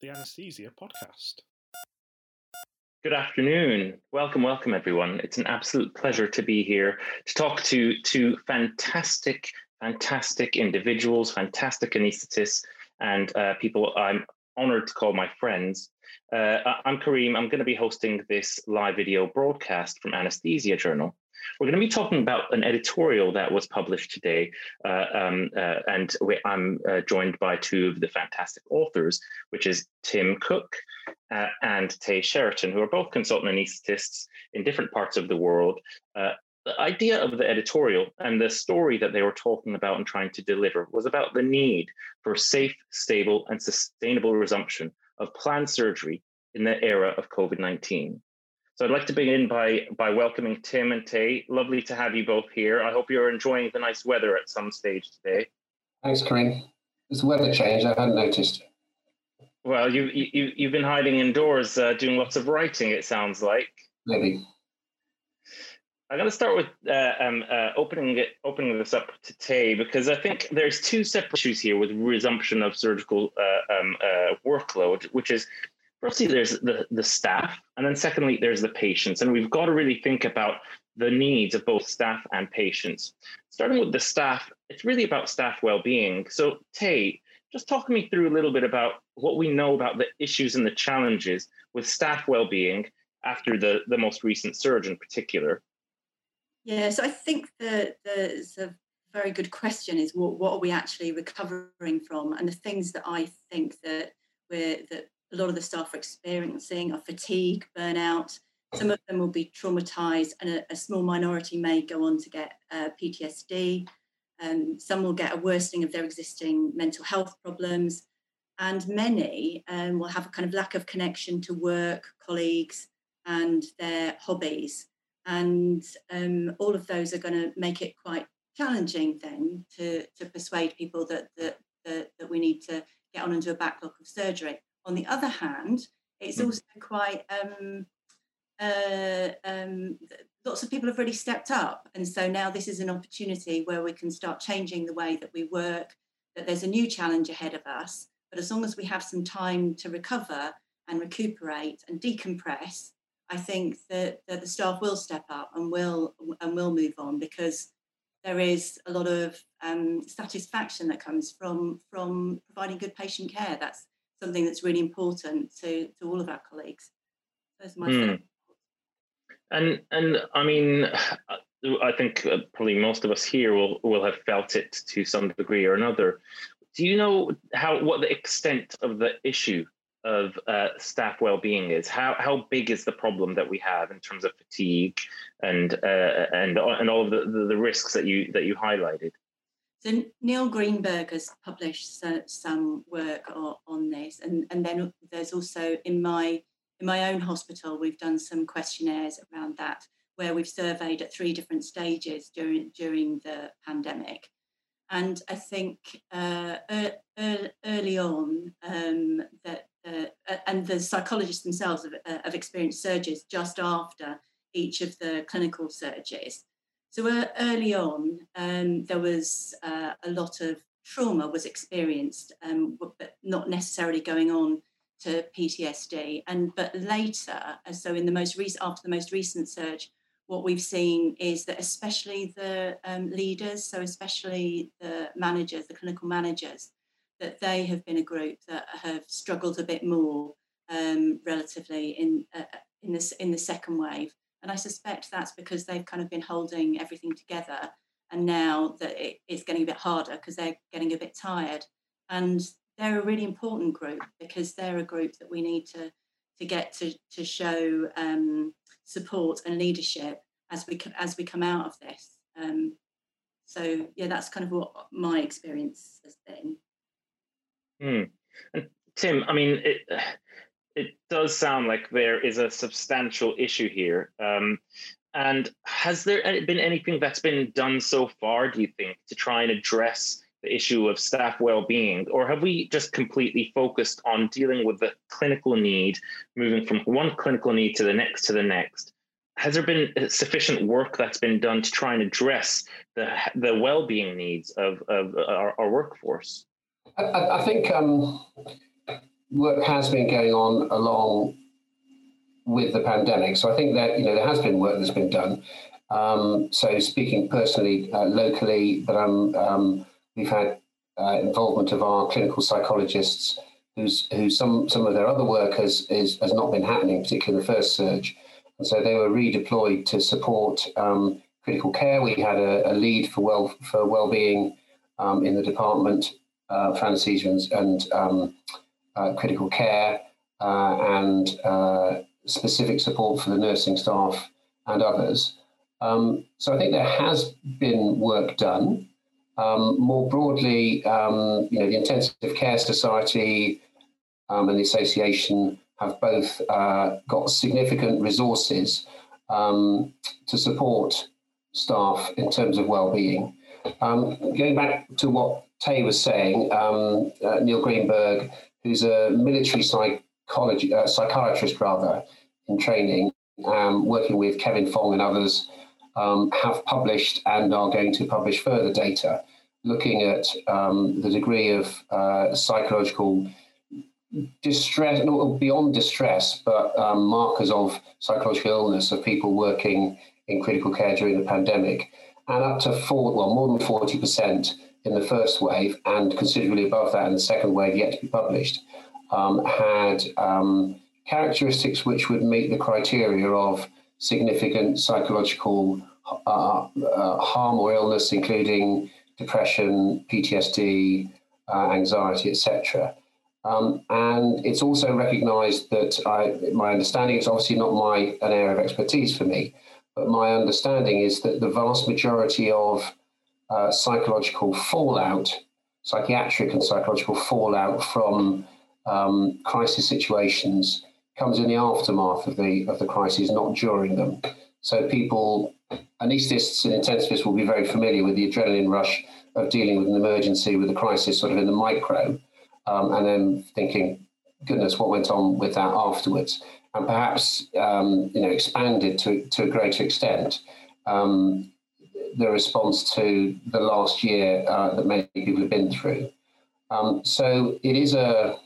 the Anesthesia Podcast. Good afternoon. Welcome, welcome, everyone. It's an absolute pleasure to be here to talk to two fantastic, fantastic individuals, fantastic anaesthetists, and uh, people I'm honored to call my friends. Uh, I'm Kariem. I'm going to be hosting this live video broadcast from Anesthesia Journal. We're going to be talking about an editorial that was published today, uh, um, uh, and we, I'm uh, joined by two of the fantastic authors, which is Tim Cook uh, and Tei Sheraton, who are both consultant anaesthetists in different parts of the world. Uh, the idea of the editorial and the story that they were talking about and trying to deliver was about the need for safe, stable, and sustainable resumption of planned surgery in the era of COVID 19. So I'd like to begin by by welcoming Tim and Tei. Lovely to have you both here. I hope you're enjoying the nice weather at some stage today. Thanks, Kariem. The weather changed? I hadn't noticed. Well, you, you you've been hiding indoors, uh, doing lots of writing. It sounds like. Maybe. I'm going to start with uh, um, uh, opening it, opening this up to Tei because I think there's two separate issues here with resumption of surgical uh, um, uh, workload, which is firstly there's the, the staff and then secondly there's the patients and we've got to really think about the needs of both staff and patients. Starting with the staff it's really about staff well-being. So Tei just talk me through a little bit about what we know about the issues and the challenges with staff well-being after the, the most recent surge in particular. Yeah so i think that the very good question is what, what are we actually recovering from? And the things that i think that we're that a lot of the staff are experiencing are fatigue, burnout. Some of them will be traumatized, and a, a small minority may go on to get uh, PTSD. Um, some will get a worsening of their existing mental health problems, and many um, will have a kind of lack of connection to work, colleagues, and their hobbies. And um, all of those are going to make it quite challenging then to, to persuade people that, that, that, that we need to get on and do a backlog of surgery. On the other hand, it's mm. also quite um, uh, um, lots of people have really stepped up, and so now this is an opportunity where we can start changing the way that we work. That there's a new challenge ahead of us, but as long as we have some time to recover and recuperate and decompress, I think that, that the staff will step up and will and will move on because there is a lot of um, satisfaction that comes from from providing good patient care. That's something that's really important to, to all of our colleagues. Those are my mm. And and I mean, I think uh, probably most of us here will will have felt it to some degree or another. Do you know how what the extent of the issue of uh, staff well-being is? How how big is the problem that we have in terms of fatigue and uh, and and all of the, the, the risks that you that you highlighted? So Neil Greenberg has published some work on this, and, and then there's also in my in my own hospital we've done some questionnaires around that, where we've surveyed at three different stages during during the pandemic, and I think uh, early on um, that uh, and the psychologists themselves have, uh, have experienced surges just after each of the clinical surges so uh, early on, um, there was uh, a lot of trauma was experienced, um, but not necessarily going on to PTSD. And but later, so in the most recent after the most recent surge, what we've seen is that especially the um, leaders, so especially the managers, the clinical managers, that they have been a group that have struggled a bit more um, relatively in uh, in this in the second wave. And I suspect that's because they've kind of been holding everything together. And now that it, it's getting a bit harder because they're getting a bit tired. And they're a really important group because they're a group that we need to, to get to, to show um, support and leadership as we, as we come out of this. Um, so, yeah, that's kind of what my experience has been. Hmm. And Tim, I mean, it, it does sound like there is a substantial issue here. Um, and has there been anything that's been done so far, do you think, to try and address the issue of staff well-being? Or have we just completely focused on dealing with the clinical need moving from one clinical need to the next to the next? Has there been sufficient work that's been done to try and address the the well-being needs of, of our, our workforce? I, I think um, work has been going on along with the pandemic. So I think that you know there has been work that's been done. Um, so speaking personally, uh, locally, but um, um, we've had uh, involvement of our clinical psychologists, who's who some some of their other work has is, has not been happening, particularly the first surge, and so they were redeployed to support um, critical care. We had a, a, lead for well for well-being um, in the department uh, for anaesthesia and, and um, critical care, uh, and uh, specific support for the nursing staff and others. Um, so I think there has been work done. Um, more broadly, um, you know, the Intensive Care Society um, and the association have both uh, got significant resources um, to support staff in terms of well-being. Um, going back to what Tei was saying, uh, Neil Greenberg, who's a military psychology uh, psychiatrist rather in training, um, working with Kevin Fong and others, um, have published and are going to publish further data looking at um, the degree of uh, psychological distress, not beyond distress, but um, markers of psychological illness of people working in critical care during the pandemic, and up to four, well, more than forty percent in the first wave, and considerably above that in the second wave, yet to be published, um, had um, characteristics which would meet the criteria of significant psychological uh, uh, harm or illness, including depression, PTSD, uh, anxiety, etc. Um, and it's also recognised that I, my understanding is obviously not my an area of expertise for me, but my understanding is that the vast majority of uh, psychological fallout, psychiatric and psychological fallout from um, crisis situations comes in the aftermath of the of the crisis, not during them. So people, anaesthetists and intensivists will be very familiar with the adrenaline rush of dealing with an emergency, with a crisis, sort of in the micro, um, and then thinking, goodness, what went on with that afterwards, and perhaps um, you know expanded to to a greater extent. Um, the response to the last year uh, that many people have been through. Um, so it is a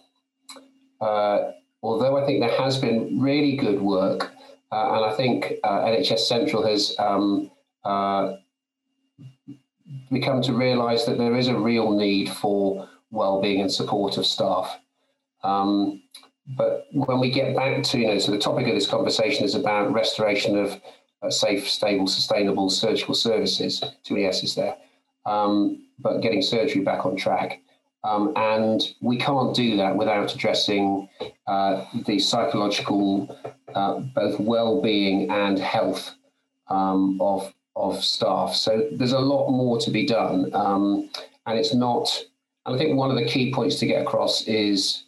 uh, although I think there has been really good work, uh, and I think uh, NHS Central has um, uh, become to realise that there is a real need for well-being and support of staff. Um, but when we get back to, you know, so the topic of this conversation is about restoration of uh, safe, stable, sustainable surgical services. Two ESs there, um, but getting surgery back on track. Um, and we can't do that without addressing uh, the psychological, uh, both well-being and health um, of of staff. So there's a lot more to be done, um, and it's not. And I think one of the key points to get across is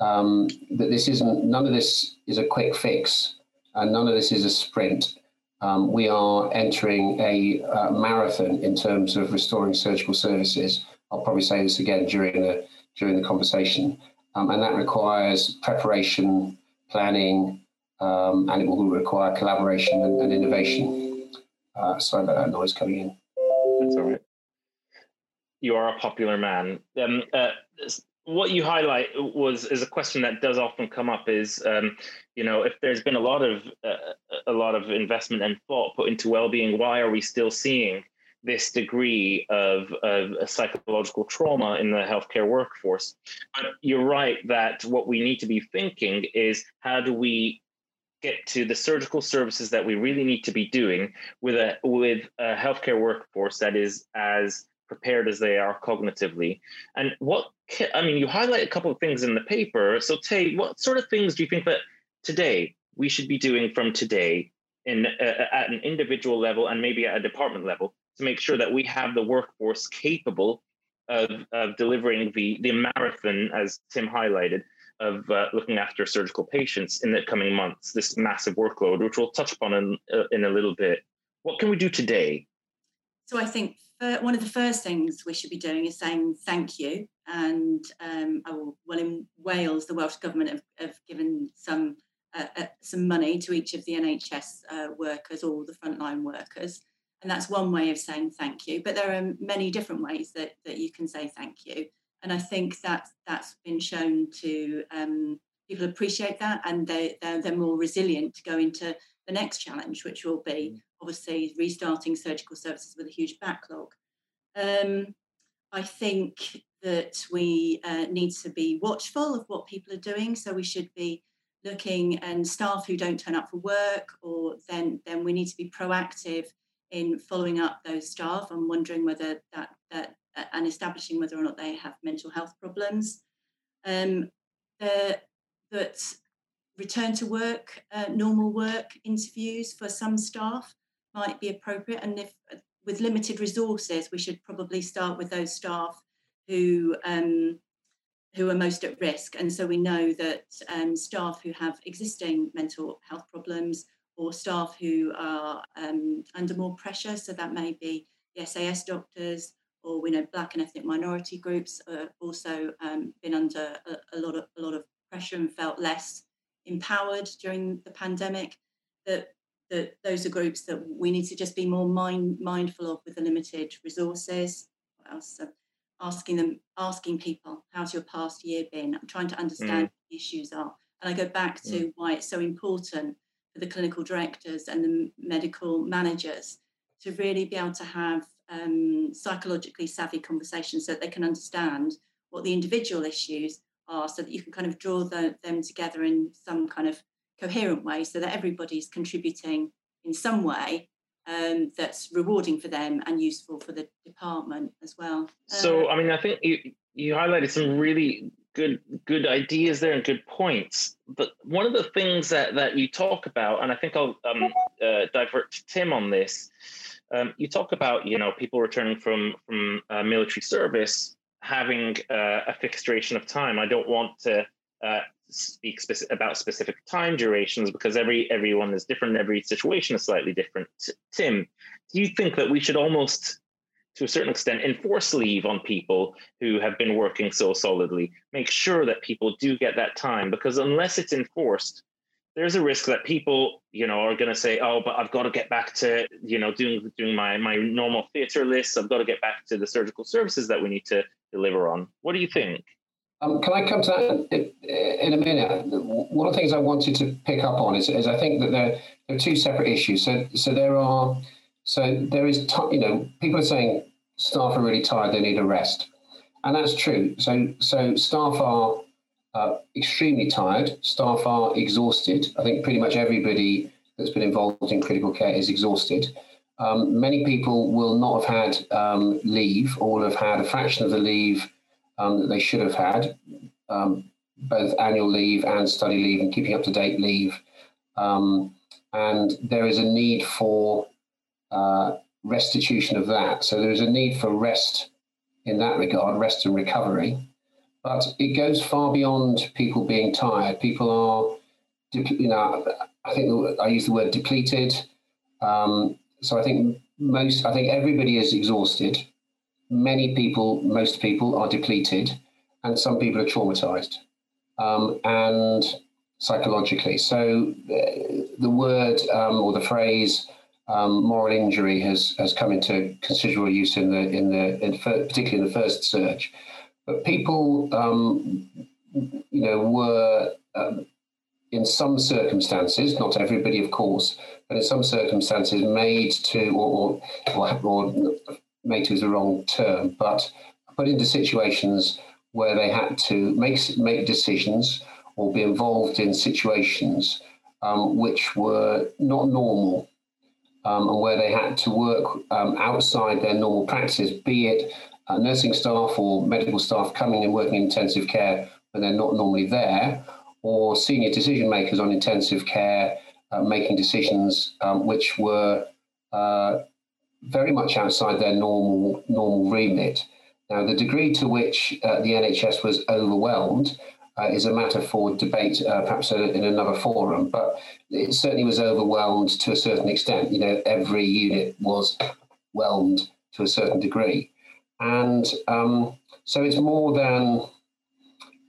um, that this isn't. None of this is a quick fix, and none of this is a sprint. Um, we are entering a uh, marathon in terms of restoring surgical services I'll probably say this again during the during the conversation, um, and that requires preparation, planning, um, and it will require collaboration and, and innovation. Uh, sorry about that noise coming in. That's all right. You are a popular man. Um, uh, what you highlight was is a question that does often come up is um, you know if there's been a lot of uh, a lot of investment and thought put into well-being why are we still seeing this degree of, of psychological trauma in the healthcare workforce. But you're right that what we need to be thinking is how do we get to the surgical services that we really need to be doing with a with a healthcare workforce that is as prepared as they are cognitively. And what I mean, you highlight a couple of things in the paper. So, Tei, what sort of things do you think that today we should be doing from today in uh, at an individual level and maybe at a department level to make sure that we have the workforce capable of, of delivering the, the marathon, as Tim highlighted, of uh, looking after surgical patients in the coming months, this massive workload, which we'll touch upon in, uh, in a little bit. What can we do today? So I think one of the first things we should be doing is saying thank you. And um, well, in Wales, the Welsh government have, have given some uh, uh, some money to each of the NHS uh, workers all the frontline workers. And that's one way of saying thank you. But there are many different ways that, that you can say thank you. and I think that that's been shown to um, people appreciate that, and they they're, they're, more resilient to go into the next challenge, which will be mm. Obviously restarting surgical services with a huge backlog. Um, I think that we uh, need to be watchful of what people are doing, so we should be looking and staff who don't turn up for work, or then then we need to be proactive in following up those staff and wondering whether that that uh, and establishing whether or not they have mental health problems. Um, the, that return to work, uh, normal work interviews for some staff might be appropriate, and if uh, with limited resources, we should probably start with those staff who um, who are most at risk. And so we know that um, staff who have existing mental health problems or staff who are um, under more pressure, so that may be the SAS doctors, or we know Black and ethnic minority groups have also um, been under a, a, lot of a lot of pressure and felt less empowered during the pandemic. That that those are groups that we need to just be more mind, mindful of with the limited resources. What else? asking them, asking people, how's your past year been? I'm trying to understand mm. what the issues are. And I go back to mm. why it's so important for the clinical directors and the medical managers to really be able to have um, psychologically savvy conversations so that they can understand what the individual issues are so that you can kind of draw the, them together in some kind of coherent way so that everybody's contributing in some way um, that's rewarding for them and useful for the department as well. So, uh, I mean, I think you, you highlighted some really good good ideas there and good points. But one of the things that that you talk about, and I think I'll um, uh, divert to Tim on this. Um, you talk about you know people returning from from uh, military service having uh, a fixed duration of time. I don't want to uh, speak speci- about specific time durations because every everyone is different. Every situation is slightly different. Tim, do you think that we should almost to a certain extent, enforce leave on people who have been working so solidly. Make sure that people do get that time because unless it's enforced, there's a risk that people, you know, are going to say, "Oh, but I've got to get back to, you know, doing doing my my normal theatre lists. I've got to get back to the surgical services that we need to deliver on." What do you think? Um, can I come to that in a minute? One of the things I wanted to pick up on is, is I think that there, there are two separate issues. So, so there are so there is, t- you know, people are saying staff are really tired, they need a rest, and that's true. So, so staff are uh, extremely tired. Staff are exhausted. I think pretty much everybody that's been involved in critical care is exhausted. Um, many people will not have had um, leave or will have had a fraction of the leave um, that they should have had, um, both annual leave and study leave and keeping up to date leave. Um, and there is a need for uh, restitution of that. So there is a need for rest in that regard, rest and recovery. But it goes far beyond people being tired. People are, you know, I think I use the word depleted. Um, so I think most, I think everybody is exhausted. Many people, most people are depleted, and some people are traumatized. Um, and psychologically. So uh, the word um, or the phrase um, moral injury has has come into considerable use in the in the in, particularly in the first surge. But people, um, you know, were um, in some circumstances, not everybody, of course, but in some circumstances, made to or or, or made to is the wrong term, but put into situations where they had to make make decisions or be involved in situations um, which were not normal um, and where they had to work um, outside their normal practices, be it uh, nursing staff or medical staff coming and working in intensive care when they're not normally there, or senior decision makers on intensive care uh, making decisions um, which were uh, very much outside their normal normal remit. Now, the degree to which uh, the NHS was overwhelmed uh, is a matter for debate, uh, perhaps in another forum. But it certainly was overwhelmed to a certain extent. You know, every unit was whelmed to a certain degree, and um, so it's more than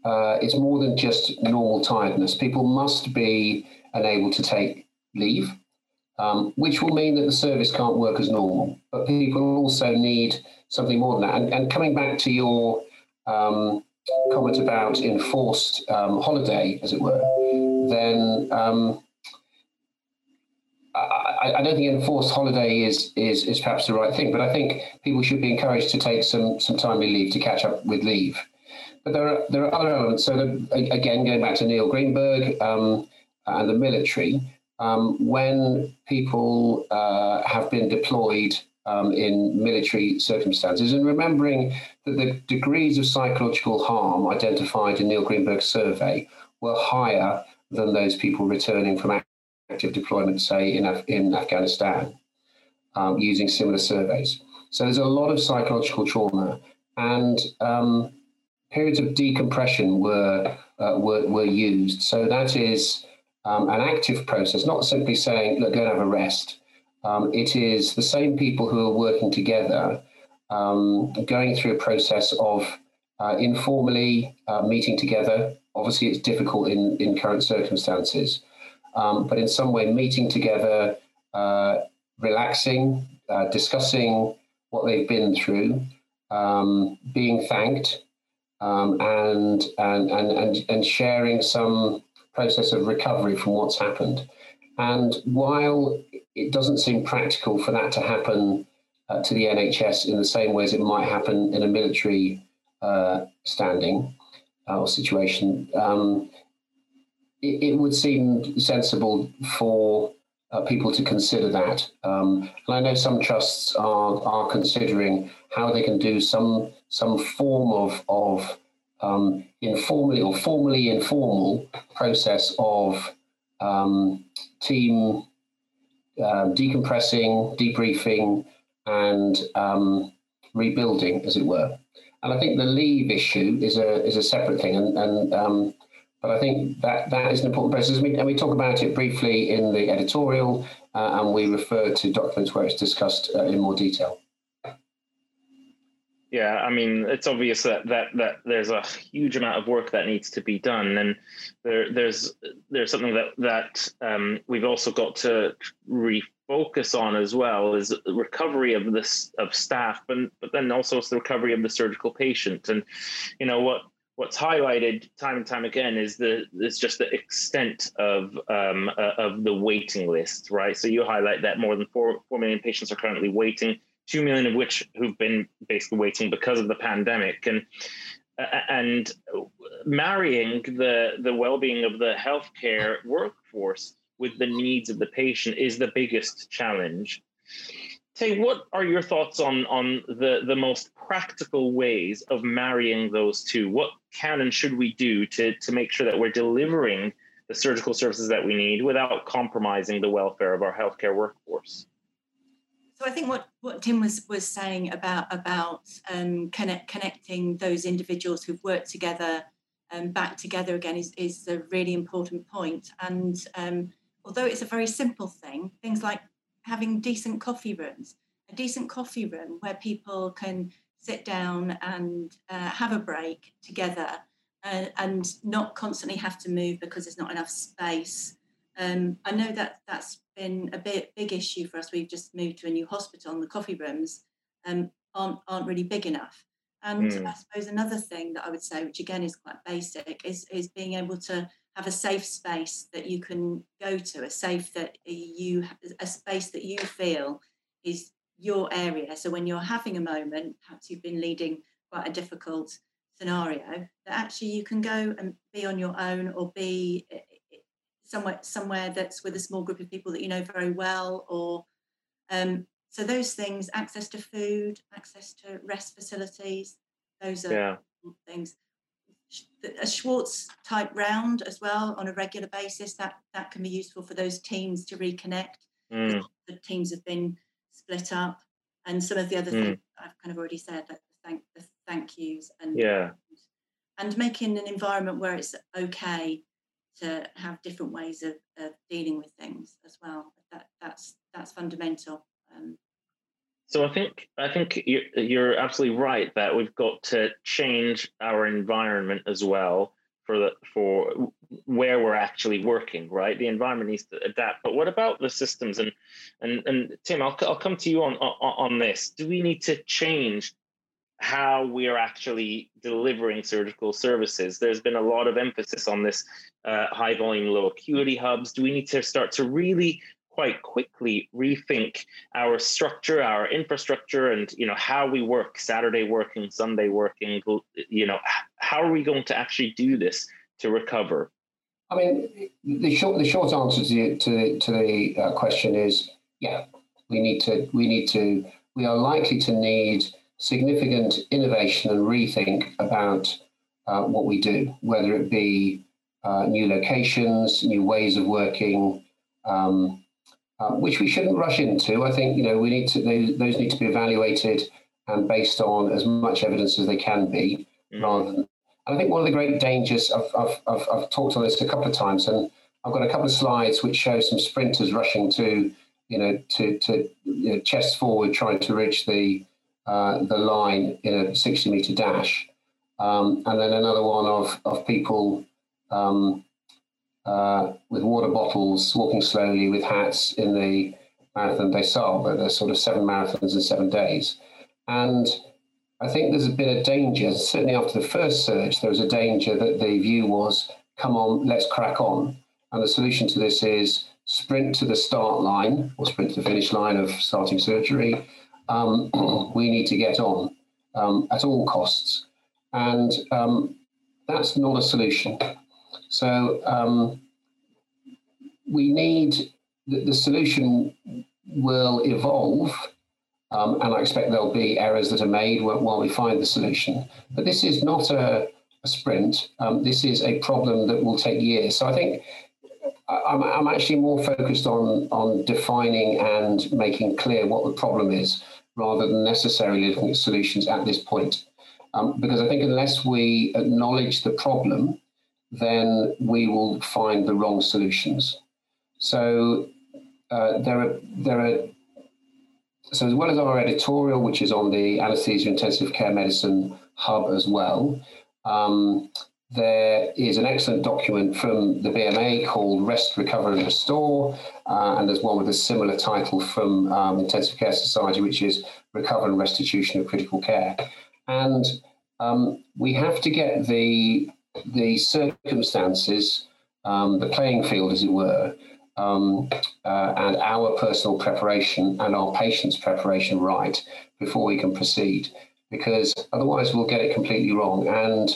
uh, it's more than just normal tiredness. People must be unable to take leave, um, which will mean that the service can't work as normal. But people also need something more than that. And, and coming back to your um, comment about enforced um, holiday, as it were, then um, I, I, don't think enforced holiday is, is is perhaps the right thing. But I think people should be encouraged to take some some timely leave to catch up with leave. But there are there are other elements. So that, again, going back to Neil Greenberg um, and the military, um, when people uh, have been deployed um, in military circumstances, and remembering that the degrees of psychological harm identified in Neil Greenberg's survey were higher than those people returning from active deployment, say in, Af- in Afghanistan, um, using similar surveys. So there's a lot of psychological trauma, and um, periods of decompression were, uh, were were used. So that is um, an active process, not simply saying, "Look, go and have a rest." Um, it is the same people who are working together, um, going through a process of uh, informally uh, meeting together. Obviously, it's difficult in, in current circumstances, um, but in some way, meeting together, uh, relaxing, uh, discussing what they've been through, um, being thanked, um, and, and, and, and, and sharing some process of recovery from what's happened. And while it doesn't seem practical for that to happen uh, to the NHS in the same way as it might happen in a military uh, standing uh, or situation, um, it, it, would seem sensible for uh, people to consider that. Um, and I know some trusts are, are considering how they can do some some form of, of um, informally or formally informal process of um, team uh, decompressing, debriefing, and um, rebuilding, as it were. And I think the leave issue is a is a separate thing, and, and um, but I think that that is an important process. And we, and we talk about it briefly in the editorial, uh, and we refer to documents where it's discussed uh, in more detail. Yeah, I mean, it's obvious that, that that there's a huge amount of work that needs to be done, and there there's there's something that that um, we've also got to refocus on as well is recovery of this of staff, but but then also it's the recovery of the surgical patient, and you know what what's highlighted time and time again is the is just the extent of um, uh, of the waiting list, right? So you highlight that more than four four million patients are currently waiting two million of which who've been basically waiting because of the pandemic and and marrying the the well-being of the healthcare workforce with the needs of the patient is the biggest challenge. Tei, what are your thoughts on on the the most practical ways of marrying those two? What can and should we do to to make sure that we're delivering the surgical services that we need without compromising the welfare of our healthcare workforce? So I think what, what Tim was was saying about about um, connect, connecting those individuals who've worked together um, back together again is, is a really important point. And um, although it's a very simple thing, things like having decent coffee rooms, a decent coffee room where people can sit down and uh, have a break together uh, and not constantly have to move because there's not enough space. Um, I know that that's been a bit big issue for us. We've just moved to a new hospital, and the coffee rooms um, aren't aren't really big enough. And mm. I suppose another thing that I would say, which again is quite basic, is is being able to have a safe space that you can go to, a safe that you a space that you feel is your area. So when you're having a moment, perhaps you've been leading quite a difficult scenario, that actually you can go and be on your own or be somewhere somewhere that's with a small group of people that you know very well or um, so those things access to food access to rest facilities those are yeah. things a schwartz type round as well on a regular basis that that can be useful for those teams to reconnect mm. the teams have been split up and some of the other mm. things i've kind of already said like the thank the thank yous and yeah and making an environment where it's okay to have different ways of, of dealing with things as well. That that's that's fundamental. Um, so I think I think you're, absolutely right that we've got to change our environment as well for the for where we're actually working. Right, the environment needs to adapt. But what about the systems? And and and Tim, I'll I'll come to you on on, on this. Do we need to change how we're actually delivering surgical services. There's been a lot of emphasis on this uh, high volume, low acuity hubs. Do we need to start to really quite quickly rethink our structure, our infrastructure, and you know how we work, Saturday working, Sunday working. You know, how are we going to actually do this to recover? I mean, the short the short answer to to, to the uh, question is yeah. We need to we need to we are likely to need significant innovation and rethink about uh, what we do, whether it be uh, new locations, new ways of working, um, uh, which we shouldn't rush into. I think you know we need to those, those need to be evaluated and based on as much evidence as they can be, mm. rather than. And I think one of the great dangers I've, I've, I've, I've talked on this a couple of times, and I've got a couple of slides which show some sprinters rushing to you know to to you know, chest forward trying to reach the uh, the line in a 60 meter dash. Um, and then another one of, of people um, uh, with water bottles walking slowly with hats in the Marathon des Sables. There's sort of seven marathons in seven days. And I think there's been a danger, certainly after the first surge, there was a danger that the view was, come on, let's crack on. And the solution to this is sprint to the start line or sprint to the finish line of starting surgery. Um, we need to get on um, at all costs. And um, that's not a solution. So um, we need the, the, solution will evolve, um, and I expect there'll be errors that are made while we find the solution. But this is not a, a sprint. Um, this is a problem that will take years. So I think I'm, I'm actually more focused on on defining and making clear what the problem is, rather than necessarily looking at solutions at this point. Um, because I think unless we acknowledge the problem, then we will find the wrong solutions. So uh, there are there are so as well as our editorial, which is on the anesthesia intensive care medicine hub as well. Um, there is an excellent document from the BMA called Rest, Recover and Restore, uh, and there's one with a similar title from um, Intensive Care Society, which is Recover and Restitution of Critical Care. And um, we have to get the the circumstances, um, the playing field, as it were, um, uh, and our personal preparation and our patient's preparation right before we can proceed, because otherwise we'll get it completely wrong. And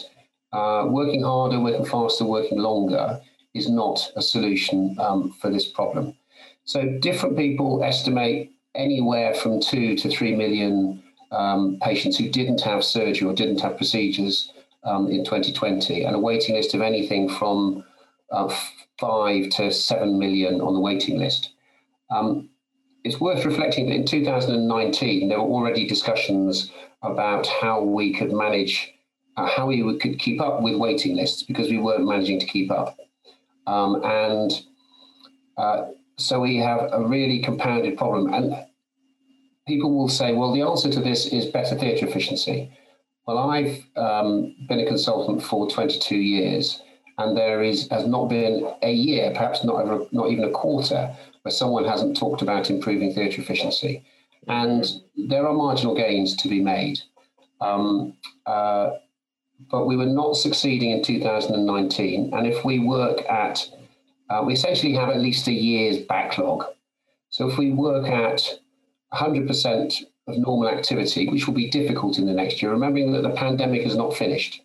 uh, working harder, working faster, working longer is not a solution um, for this problem. So different people estimate anywhere from two to three million um, patients who didn't have surgery or didn't have procedures um, in 2020, and a waiting list of anything from uh, five to seven million on the waiting list. Um, it's worth reflecting that in 2019 there were already discussions about how we could manage how we could keep up with waiting lists because we weren't managing to keep up. Um, and uh, so we have a really compounded problem. And people will say, well, the answer to this is better theatre efficiency. Well, I've um, been a consultant for 22 years, and there is has not been a year, perhaps not ever, not even a quarter, where someone hasn't talked about improving theatre efficiency. And there are marginal gains to be made. Um, uh, but we were not succeeding in 2019. And if we work at, uh, we essentially have at least a year's backlog. So if we work at 100% of normal activity, which will be difficult in the next year, remembering that the pandemic is not finished.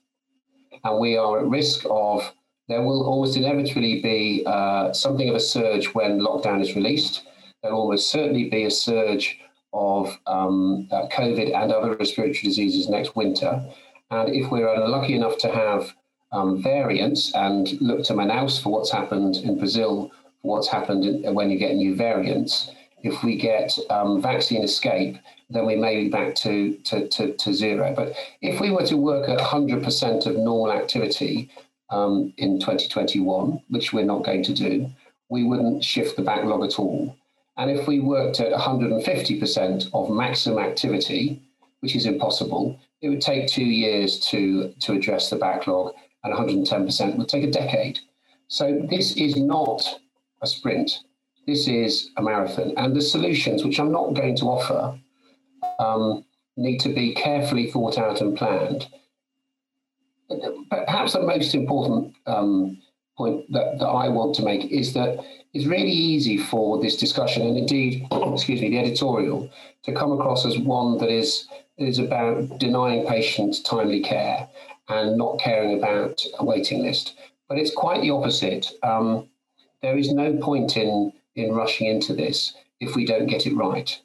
And we are at risk of, there will almost inevitably be uh, something of a surge when lockdown is released. There will almost certainly be a surge of um, uh, COVID and other respiratory diseases next winter. And if we're unlucky enough to have um, variants and look to Manaus for what's happened in Brazil, for what's happened in, when you get new variants, if we get um, vaccine escape, then we may be back to, to, to, to, zero. But if we were to work at 100% of normal activity um, in 2021, which we're not going to do, we wouldn't shift the backlog at all. And if we worked at 150% of maximum activity, which is impossible, it would take two years to, to address the backlog, and 110% would take a decade. So this is not a sprint. This is a marathon. And the solutions, which I'm not going to offer, um, need to be carefully thought out and planned. Perhaps the most important um, point that, that I want to make is that it's really easy for this discussion and indeed, excuse me, the editorial to come across as one that is is about denying patients timely care and not caring about a waiting list. But it's quite the opposite. Um, there is no point in in rushing into this if we don't get it right.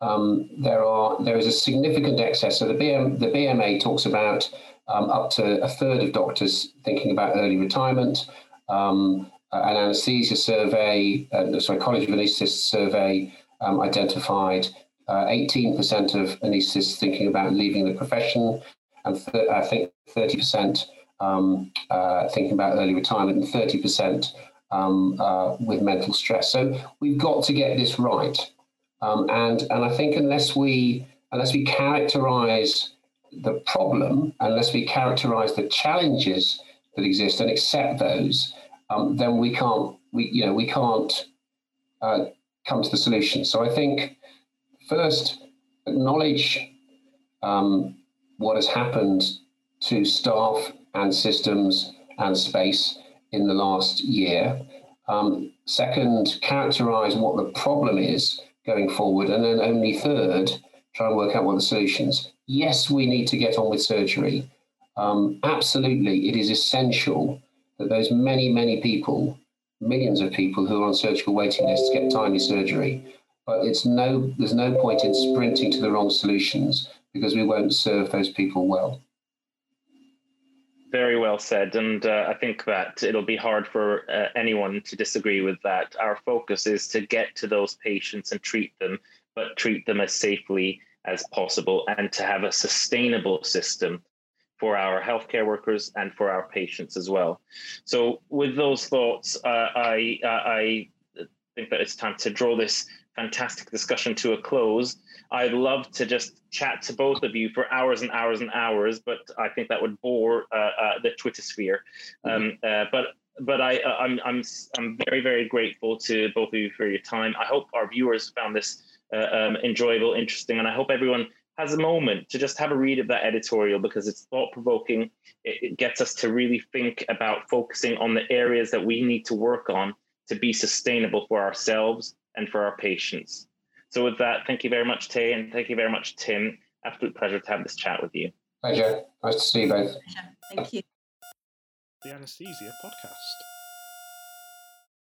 Um, there are there is a significant excess. So the BM, the BMA talks about um, up to a third of doctors thinking about early retirement. Um, an anaesthesia survey, uh, sorry, College of Anaesthetists survey um, identified uh, 18% of anaesthetists thinking about leaving the profession, and th- I think 30% um, uh, thinking about early retirement, and 30% um, uh, with mental stress. So we've got to get this right, um, and and I think unless we unless we characterise the problem, unless we characterise the challenges that exist and accept those, um, then we can't we you know we can't uh, come to the solution. So I think first acknowledge um, what has happened to staff and systems and space in the last year. Um, second, characterize what the problem is going forward. And then only third, try and work out what the solutions. Yes, we need to get on with surgery. Um, absolutely, it is essential that those many, many people, millions of people who are on surgical waiting lists get timely surgery. But it's no, there's no point in sprinting to the wrong solutions because we won't serve those people well. Very well said. And uh, I think that it'll be hard for uh, anyone to disagree with that. Our focus is to get to those patients and treat them, but treat them as safely as possible and to have a sustainable system for our healthcare workers and for our patients as well. So, with those thoughts, uh, I uh, I think that it's time to draw this fantastic discussion to a close. I'd love to just chat to both of you for hours and hours and hours, but I think that would bore uh, uh, the Twitter sphere. Um, uh, but but I, uh, I'm I'm I'm very very grateful to both of you for your time. I hope our viewers found this uh, um, enjoyable, interesting, and I hope everyone has a moment to just have a read of that editorial because it's thought provoking. It, it, gets us to really think about focusing on the areas that we need to work on to be sustainable for ourselves and for our patients. So, with that, thank you very much, Tei, and thank you very much, Tim. Absolute pleasure to have this chat with you. Pleasure. Nice to see you both. Thank you. The Anesthesia Podcast.